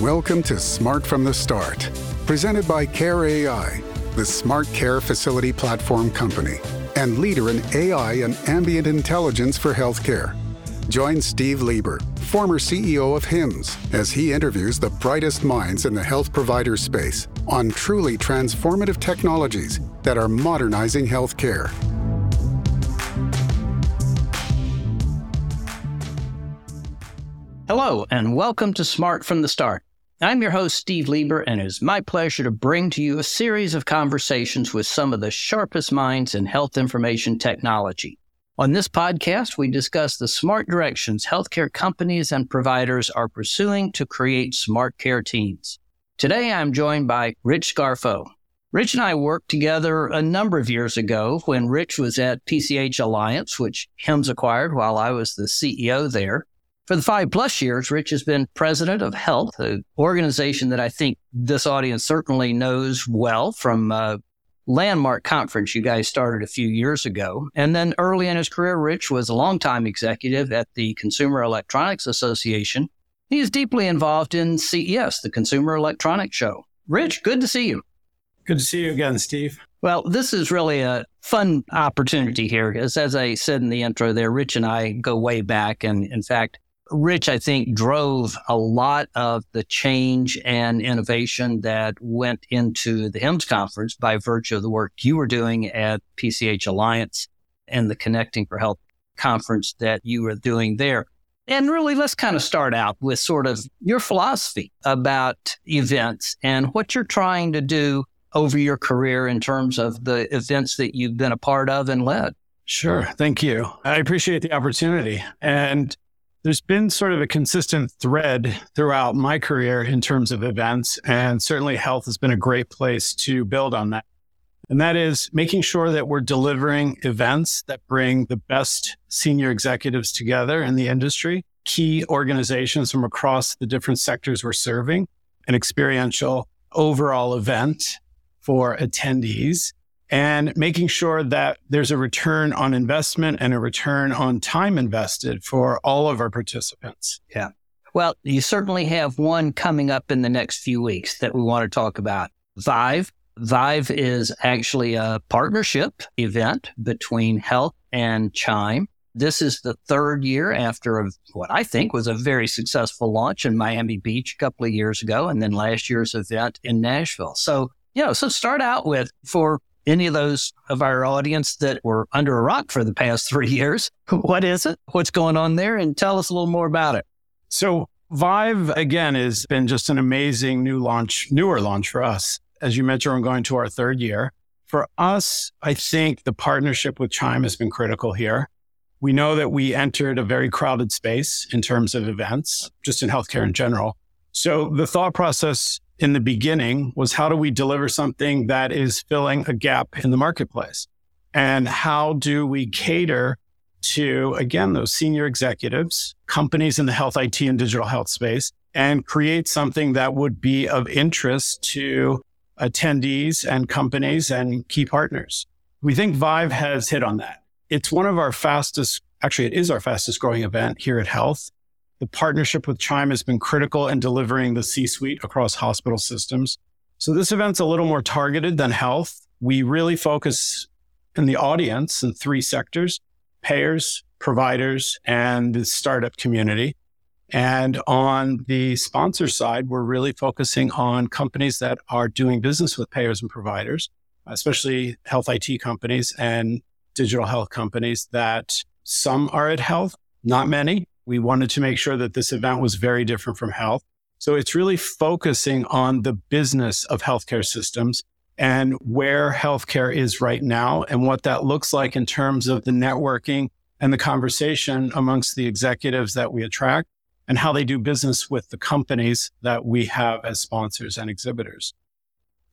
Welcome to Smart from the Start, presented by Care AI, the smart care facility platform company and leader in AI and ambient intelligence for healthcare. Join Steve Lieber, former CEO of HIMSS, as he interviews the brightest minds in the health provider space on truly transformative technologies that are modernizing healthcare. Hello, and welcome to Smart from the Start. I'm your host, Steve Lieber, and it is my pleasure to bring to you a series of conversations with some of the sharpest minds in health information technology. On this podcast, we discuss the smart directions healthcare companies and providers are pursuing to create smart care teams. Today, I'm joined by Rich Scarfo. Rich and I worked together a number of years ago when Rich was at PCH Alliance, which HIMSS acquired while I was the CEO there. For the five plus years, Rich has been president of Health, an organization that I think this audience certainly knows well from a landmark conference you guys started a few years ago. And then early in his career, Rich was a longtime executive at the Consumer Electronics Association. He is deeply involved in CES, the Consumer Electronics Show. Rich, good to see you. Good to see you again, Steve. Well, this is really a fun opportunity here because, as I said in the intro there, Rich and I go way back. And in fact, Rich, I think, drove a lot of the change and innovation that went into the HIMSS conference by virtue of the work you were doing at PCH Alliance and the Connecting for Health conference that you were doing there. And really, let's kind of start out with sort of your philosophy about events and what you're trying to do over your career in terms of the events that you've been a part of and led. Sure. Thank you. I appreciate the opportunity. And there's been sort of a consistent thread throughout my career in terms of events, and certainly health has been a great place to build on that. And that is making sure that we're delivering events that bring the best senior executives together in the industry, key organizations from across the different sectors we're serving, an experiential overall event for attendees and making sure that there's a return on investment and a return on time invested for all of our participants. Yeah. Well, you certainly have one coming up in the next few weeks that we want to talk about. Vive. Vive is actually a partnership event between Health and Chime. This is the third year after a, what I think was a very successful launch in Miami Beach a couple of years ago, and then last year's event in Nashville. So, you know, so start out with for any of those of our audience that were under a rock for the past three years. What is it? What's going on there? And tell us a little more about it. So, Vive, again, has been just an amazing new launch, newer launch for us. As you mentioned, we're going to our third year. For us, I think the partnership with Chime has been critical here. We know that we entered a very crowded space in terms of events, just in healthcare in general. So the thought process in the beginning was how do we deliver something that is filling a gap in the marketplace? And how do we cater to, again, those senior executives, companies in the health IT and digital health space, and create something that would be of interest to attendees and companies and key partners? We think Vive has hit on that. It's one of our fastest, actually, it is our fastest growing event here at Health. The partnership with Chime has been critical in delivering the C suite across hospital systems. So this event's a little more targeted than health. We really focus in the audience in three sectors payers, providers, and the startup community. And on the sponsor side, we're really focusing on companies that are doing business with payers and providers, especially health IT companies and digital health companies that some are at health, not many, we wanted to make sure that this event was very different from health. So it's really focusing on the business of healthcare systems and where healthcare is right now and what that looks like in terms of the networking and the conversation amongst the executives that we attract and how they do business with the companies that we have as sponsors and exhibitors.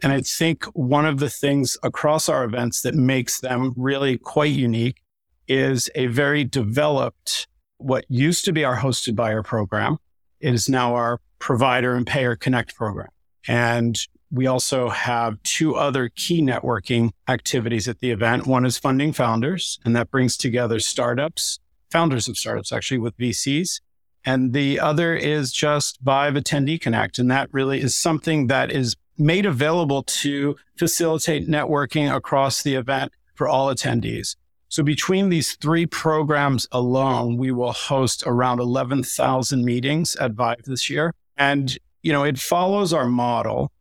And I think one of the things across our events that makes them really quite unique is a very developed what used to be our hosted buyer program. It is now our provider and payer connect program. And we also have two other key networking activities at the event. One is funding founders, and that brings together startups, founders of startups actually with VCs, And the other is just Vive Attendee Connect. And that really is something that is made available to facilitate networking across the event for all attendees. So between these three programs alone, we will host around 11,000 meetings at Vive this year. And, you know, it follows our model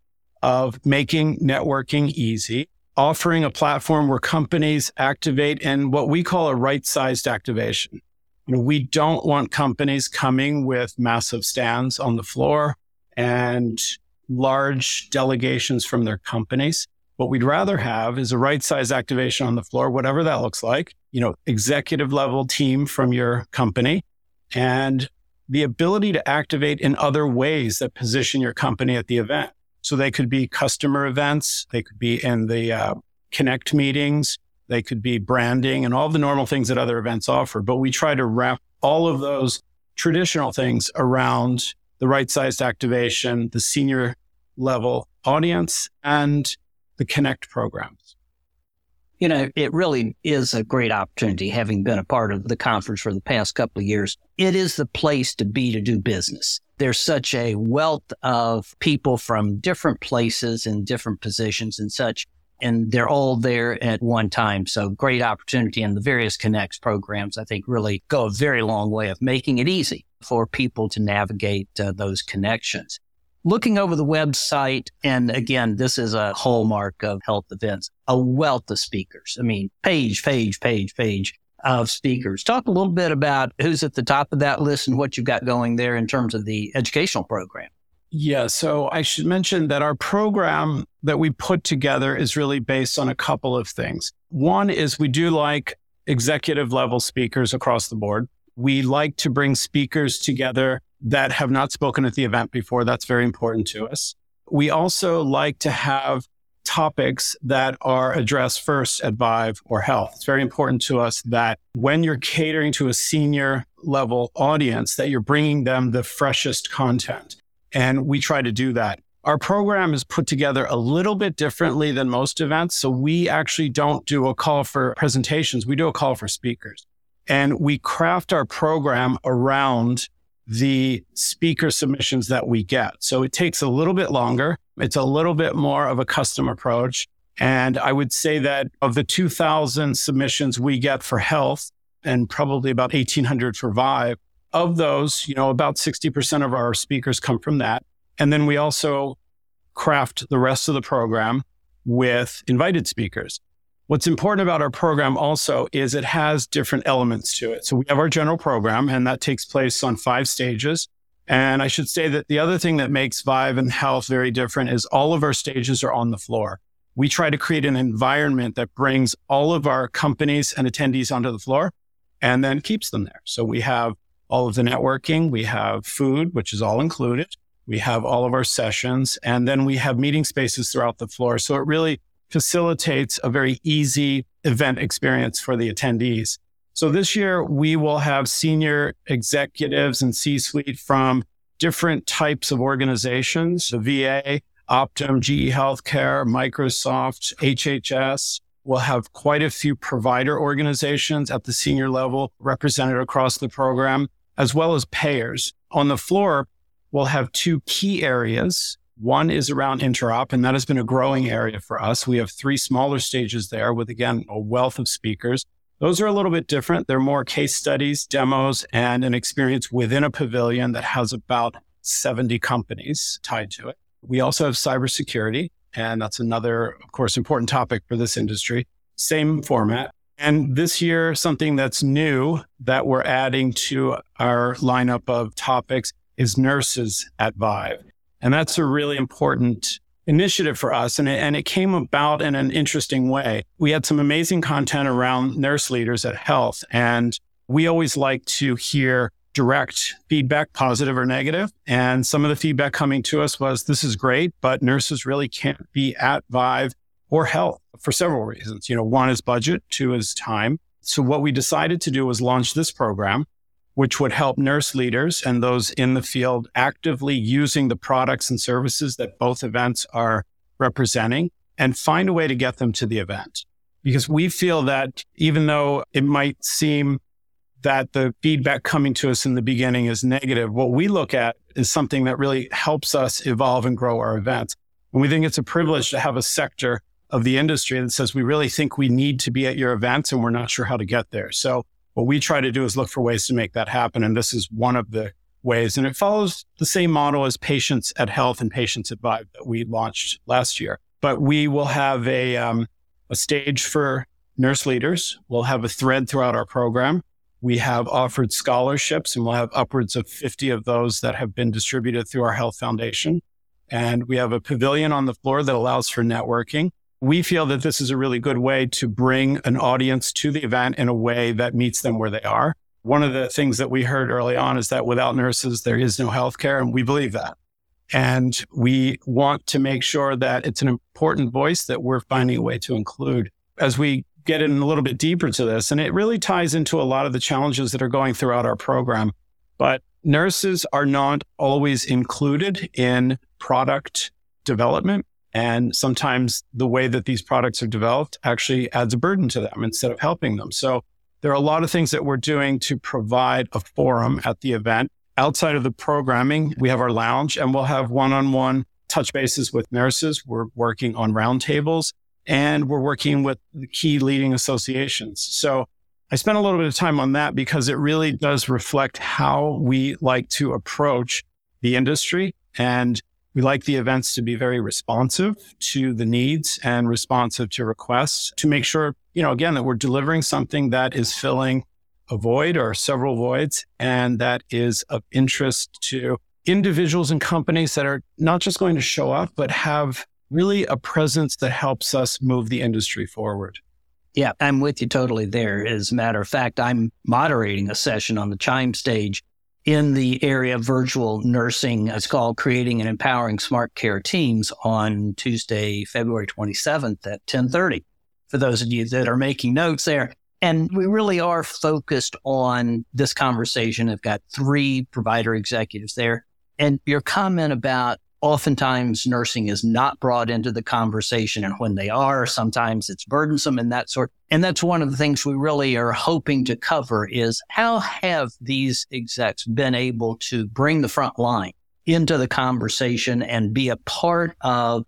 of making networking easy, offering a platform where companies activate in what we call a right sized activation. You know, we don't want companies coming with massive stands on the floor and large delegations from their companies. What we'd rather have is a right size activation on the floor, whatever that looks like, you know, executive level team from your company and the ability to activate in other ways that position your company at the event. So they could be customer events. They could be in the uh, connect meetings. They could be branding and all the normal things that other events offer. But we try to wrap all of those traditional things around the right sized activation, the senior level audience, and the Connect programs. You know, it really is a great opportunity having been a part of the conference for the past couple of years. It is the place to be to do business. There's such a wealth of people from different places and different positions and such, and they're all there at one time. So great opportunity. And the various Connects programs, I think, really go a very long way of making it easy for people to navigate uh, those connections looking over the website, and again, this is a hallmark of health events, a wealth of speakers. I mean, page, page, page, page of speakers. Talk a little bit about who's at the top of that list and what you've got going there in terms of the educational program. Yeah, so I should mention that our program that we put together is really based on a couple of things. One is we do like executive level speakers across the board. We like to bring speakers together that have not spoken at the event before. That's very important to us. We also like to have topics that are addressed first at Vive or Health. It's very important to us that when you're catering to a senior level audience, that you're bringing them the freshest content. And we try to do that. Our program is put together a little bit differently than most events. So we actually don't do a call for presentations. We do a call for speakers and we craft our program around the speaker submissions that we get. So it takes a little bit longer. It's a little bit more of a custom approach. And I would say that of the 2000 submissions we get for health and probably about 1800 for Vive, of those, you know, about 60% of our speakers come from that. And then we also craft the rest of the program with invited speakers. What's important about our program also is it has different elements to it. So we have our general program, and that takes place on five stages. And I should say that the other thing that makes Vive and Health very different is all of our stages are on the floor. We try to create an environment that brings all of our companies and attendees onto the floor and then keeps them there. So we have all of the networking, we have food, which is all included. We have all of our sessions, and then we have meeting spaces throughout the floor. So it really facilitates a very easy event experience for the attendees. So this year we will have senior executives and C suite from different types of organizations, the VA, Optum, GE Healthcare, Microsoft, HHS. We'll have quite a few provider organizations at the senior level represented across the program, as well as payers. On the floor, we'll have two key areas one is around interop, and that has been a growing area for us. We have three smaller stages there with, again, a wealth of speakers. Those are a little bit different. They're more case studies, demos, and an experience within a pavilion that has about 70 companies tied to it. We also have cybersecurity, and that's another, of course, important topic for this industry. Same format. And this year, something that's new that we're adding to our lineup of topics is nurses at Vive. And that's a really important initiative for us. And it, and it came about in an interesting way. We had some amazing content around nurse leaders at health. And we always like to hear direct feedback, positive or negative. And some of the feedback coming to us was this is great, but nurses really can't be at Vive or health for several reasons. You know, one is budget, two is time. So what we decided to do was launch this program which would help nurse leaders and those in the field actively using the products and services that both events are representing and find a way to get them to the event. Because we feel that even though it might seem that the feedback coming to us in the beginning is negative. What we look at is something that really helps us evolve and grow our events. And we think it's a privilege to have a sector of the industry that says we really think we need to be at your events and we're not sure how to get there. So what we try to do is look for ways to make that happen. And this is one of the ways. And it follows the same model as Patients at Health and Patients at Vive that we launched last year. But we will have a, um, a stage for nurse leaders. We'll have a thread throughout our program. We have offered scholarships and we'll have upwards of 50 of those that have been distributed through our health foundation. And we have a pavilion on the floor that allows for networking. We feel that this is a really good way to bring an audience to the event in a way that meets them where they are. One of the things that we heard early on is that without nurses, there is no healthcare. And we believe that. And we want to make sure that it's an important voice that we're finding a way to include. As we get in a little bit deeper to this, and it really ties into a lot of the challenges that are going throughout our program. But nurses are not always included in product development. And sometimes the way that these products are developed actually adds a burden to them instead of helping them. So there are a lot of things that we're doing to provide a forum at the event. Outside of the programming, we have our lounge and we'll have one on one touch bases with nurses. We're working on roundtables and we're working with the key leading associations. So I spent a little bit of time on that because it really does reflect how we like to approach the industry and we like the events to be very responsive to the needs and responsive to requests to make sure, you know, again, that we're delivering something that is filling a void or several voids and that is of interest to individuals and companies that are not just going to show up, but have really a presence that helps us move the industry forward. Yeah, I'm with you totally there. As a matter of fact, I'm moderating a session on the Chime stage in the area of virtual nursing. It's called Creating and Empowering Smart Care Teams on Tuesday, February 27th at 1030. For those of you that are making notes there. And we really are focused on this conversation. I've got three provider executives there. And your comment about oftentimes nursing is not brought into the conversation. And when they are, sometimes it's burdensome and that sort. And that's one of the things we really are hoping to cover is how have these execs been able to bring the front line into the conversation and be a part of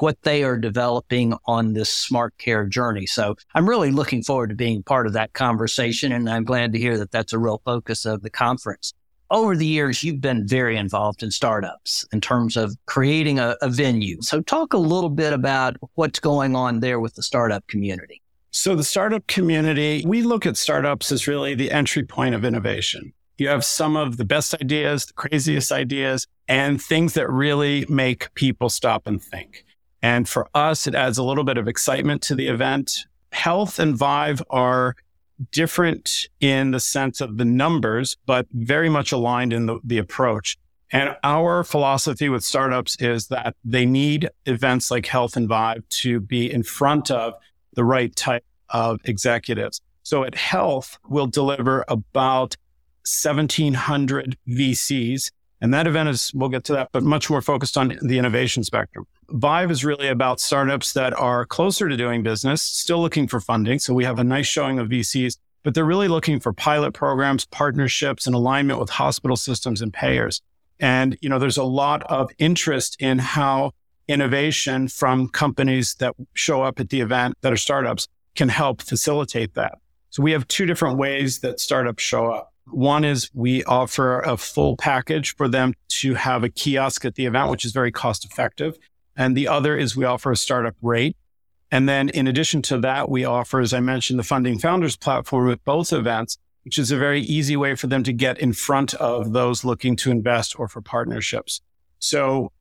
what they are developing on this smart care journey. So I'm really looking forward to being part of that conversation. And I'm glad to hear that that's a real focus of the conference over the years, you've been very involved in startups in terms of creating a, a, venue. So, talk a little bit about what's going on there with the startup community. So, the startup community, we look at startups as really the entry point of innovation. You have some of the best ideas, the craziest ideas, and things that really make people stop and think. And for us, it adds a little bit of excitement to the event. Health and Vive are different in the sense of the numbers, but very much aligned in the, the approach. And our philosophy with startups is that they need events like Health and Vive to be in front of the right type of executives. So at Health, we'll deliver about 1,700 VCs. And that event is, we'll get to that, but much more focused on the innovation spectrum. Vive is really about startups that are closer to doing business, still looking for funding. So we have a nice showing of VCs, but they're really looking for pilot programs, partnerships, and alignment with hospital systems and payers. And, you know, there's a lot of interest in how innovation from companies that show up at the event that are startups can help facilitate that. So we have two different ways that startups show up. One is we offer a full package for them to have a kiosk at the event, which is very cost effective. And the other is we offer a startup rate. And then in addition to that, we offer, as I mentioned, the Funding Founders platform at both events, which is a very easy way for them to get in front of those looking to invest or for partnerships. So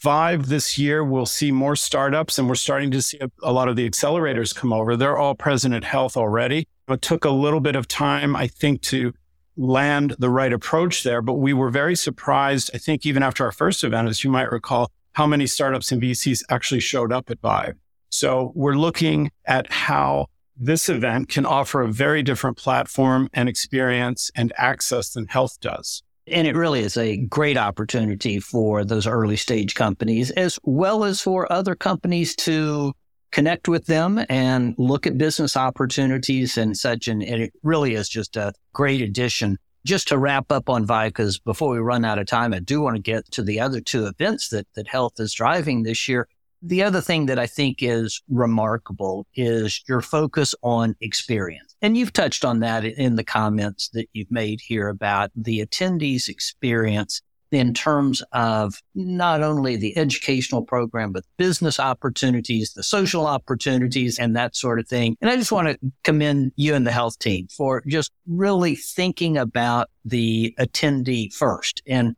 Vive this year, we'll see more startups and we're starting to see a, a, lot of the accelerators come over. They're all present at health already. It took a little bit of time, I think, to land the right approach there, but we were very surprised. I think even after our first event, as you might recall, how many startups and VCs actually showed up at Vive. So we're looking at how this event can offer a very different platform and experience and access than health does. And it really is a great opportunity for those early stage companies, as well as for other companies to connect with them and look at business opportunities and such. And, and it really is just a great addition. Just to wrap up on Vicas before we run out of time, I do want to get to the other two events that, that health is driving this year. The other thing that I think is remarkable is your focus on experience. And you've touched on that in the comments that you've made here about the attendees' experience in terms of not only the educational program, but business opportunities, the social opportunities, and that sort of thing. And I just want to commend you and the health team for just really thinking about the attendee first and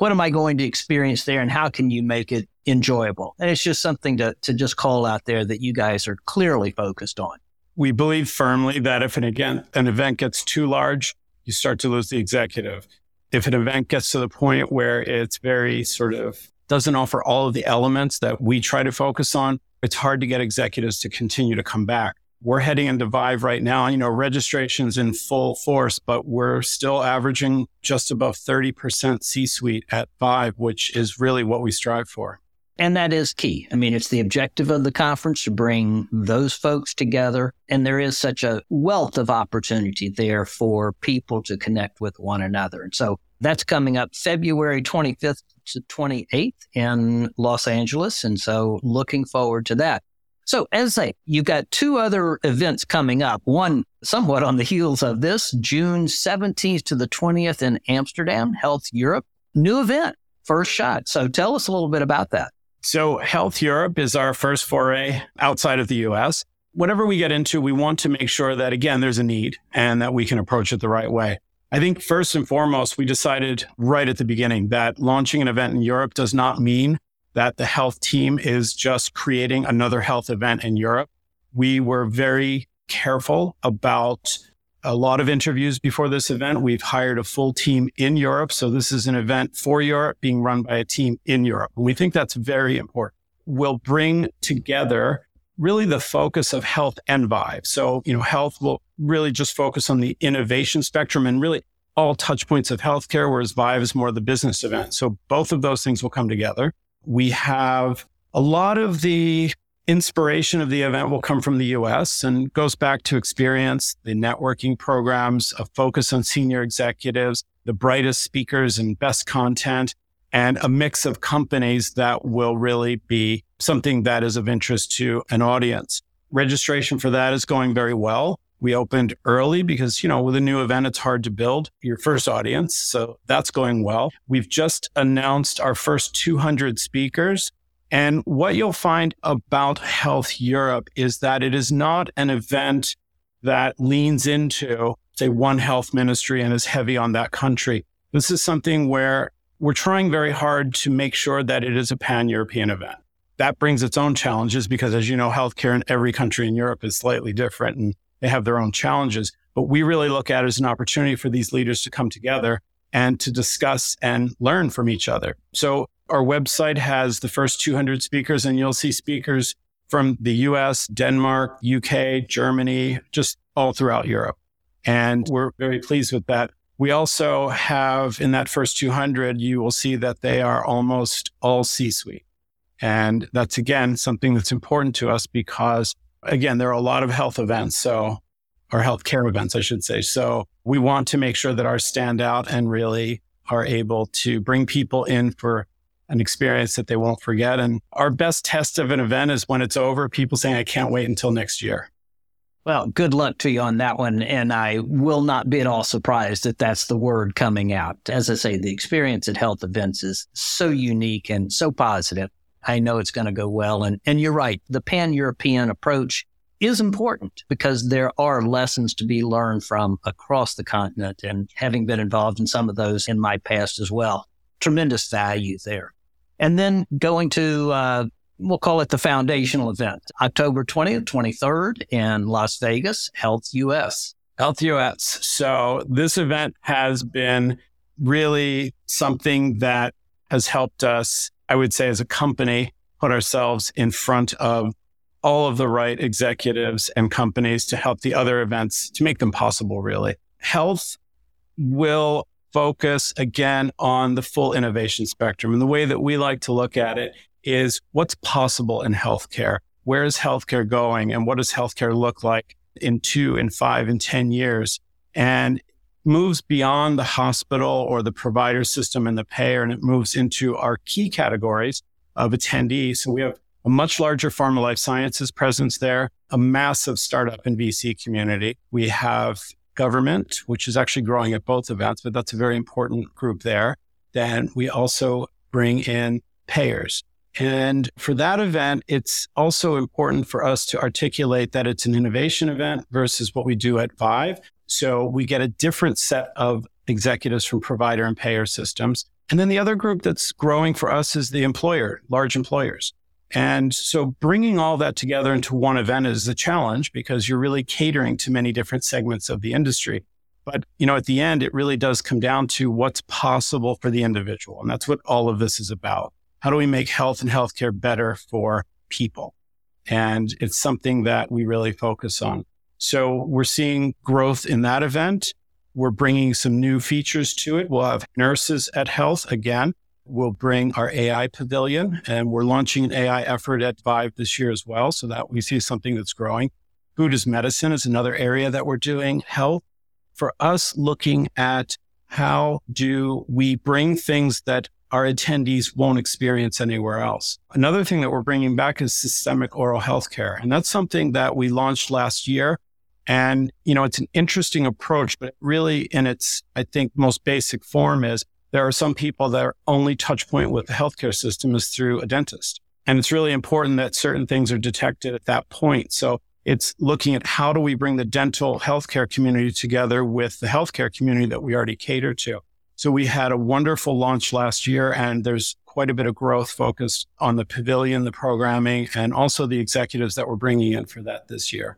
what am I going to experience there and how can you make it enjoyable? And it's just something to, to just call out there that you guys are clearly focused on. We believe firmly that if an, again, an event gets too large, you start to lose the executive. If an event gets to the point where it's very sort of doesn't offer all of the elements that we try to focus on, it's hard to get executives to continue to come back we're heading into Vive right now. You know, registration's in full force, but we're still averaging just above 30% C suite at Vive, which is really what we strive for. And that is key. I mean, it's the objective of the conference to bring those folks together. And there is such a wealth of opportunity there for people to connect with one another. And so that's coming up February 25th to 28th in Los Angeles. And so looking forward to that. So, as I say, you've got two other events coming up. One somewhat on the heels of this, June 17th to the 20th in Amsterdam, Health Europe. New event, first shot. So, tell us a little bit about that. So, Health Europe is our first foray outside of the US. Whatever we get into, we want to make sure that, again, there's a need and that we can approach it the right way. I think first and foremost, we decided right at the beginning that launching an event in Europe does not mean that the health team is just creating another health event in Europe. We were very careful about a lot of interviews before this event. We've hired a full team in Europe. So this is an event for Europe being run by a team in Europe. And we think that's very important. We'll bring together really the focus of health and Vive. So, you know, health will really just focus on the innovation spectrum and really all touch points of healthcare, whereas Vive is more the business event. So both of those things will come together. We have a lot of the inspiration of the event will come from the US and goes back to experience, the networking programs, a focus on senior executives, the brightest speakers and best content, and a mix of companies that will really be something that is of interest to an audience. Registration for that is going very well. We opened early because, you know, with a new event, it's hard to build your first audience. So that's going well. We've just announced our first 200 speakers. And what you'll find about Health Europe is that it is not an event that leans into, say, one health ministry and is heavy on that country. This is something where we're trying very hard to make sure that it is a pan European event. That brings its own challenges because, as you know, healthcare in every country in Europe is slightly different. And they have their own challenges. But we really look at it as an opportunity for these leaders to come together and to discuss and learn from each other. So our website has the first 200 speakers and you'll see speakers from the US, Denmark, UK, Germany, just all throughout Europe. And we're very pleased with that. We also have in that first 200, you will see that they are almost all C suite. And that's again something that's important to us because again, there are a lot of health events. So, or healthcare events, I should say. So we want to make sure that our stand out and really are able to bring people in for an experience that they won't forget. And our best test of an event is when it's over, people saying, I can't wait until next year. Well, good luck to you on that one. And I will not be at all surprised that that's the word coming out. As I say, the experience at health events is so unique and so positive. I know it's going to go well. And, and you're right. The pan European approach is important because there are lessons to be learned from across the continent. And having been involved in some of those in my past as well, tremendous value there. And then going to, uh, we'll call it the foundational event, October 20th, 23rd in Las Vegas, Health US. Health US. So this event has been really something that has helped us I would say, as a company, put ourselves in front of all of the right executives and companies to help the other events to make them possible, really. Health will focus again on the full innovation spectrum. And the way that we like to look at it is what's possible in healthcare. where is healthcare going and what does healthcare look like in two and five and 10 years? And moves beyond the hospital or the provider system and the payer, and it moves into our key categories of attendees. So we have a much larger pharma life sciences presence there, a massive startup and VC community. We have government, which is actually growing at both events, but that's a very important group there. Then we also bring in payers. And for that event, it's also important for us to articulate that it's an innovation event versus what we do at Vive. So we get a different set of executives from provider and payer systems. And then the other group that's growing for us is the employer, large employers. And so bringing all that together into one event is a challenge because you're really catering to many different segments of the industry. But, you know, at the end, it really does come down to what's possible for the individual. And that's what all of this is about. How do we make health and healthcare better for people? And it's something that we really focus on. So we're seeing growth in that event. We're bringing some new features to it. We'll have nurses at health again. We'll bring our AI pavilion and we're launching an AI effort at Vive this year as well. So that we see something that's growing. Food as medicine is another area that we're doing. Health for us looking at how do we bring things that our attendees won't experience anywhere else. Another thing that we're bringing back is systemic oral health care. And that's something that we launched last year. And, you know, it's an interesting approach, but really in its, I think, most basic form is there are some people that their only touch point with the healthcare system is through a dentist. And it's really important that certain things are detected at that point. So it's looking at how do we bring the dental healthcare community together with the healthcare community that we already cater to. So we had a wonderful launch last year and there's quite a bit of growth focused on the pavilion, the programming, and also the executives that we're bringing in for that this year.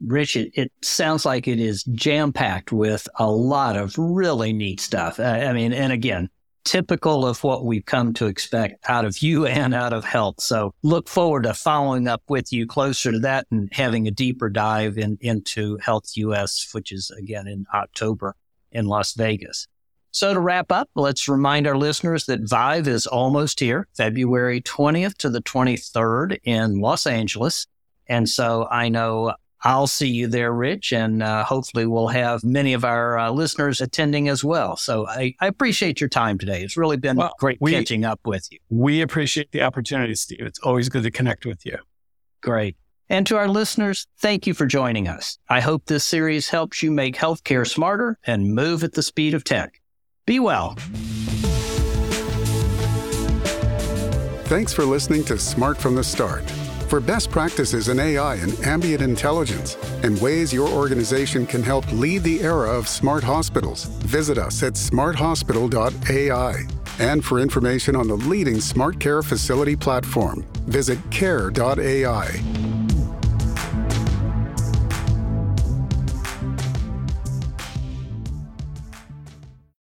Rich, it, it sounds like it is jam packed with a lot of really neat stuff. Uh, I mean, and again, typical of what we've come to expect out of you and out of health. So look forward to following up with you closer to that and having a deeper dive in, into Health US, which is again in October in Las Vegas. So to wrap up, let's remind our listeners that Vive is almost here, February 20th to the 23rd in Los Angeles. And so I know I'll see you there, Rich, and uh, hopefully we'll have many of our uh, listeners attending as well. So I, I, appreciate your time today. It's really been well, great we, catching up with you. We appreciate the opportunity, Steve. It's always good to connect with you. Great. And to our listeners, thank you for joining us. I hope this series helps you make healthcare smarter and move at the speed of tech. Be well. Thanks for listening to Smart from the Start. For best practices in AI and ambient intelligence and ways your organization can help lead the era of smart hospitals, visit us at smarthospital.ai. And for information on the leading smart care facility platform, visit care.ai.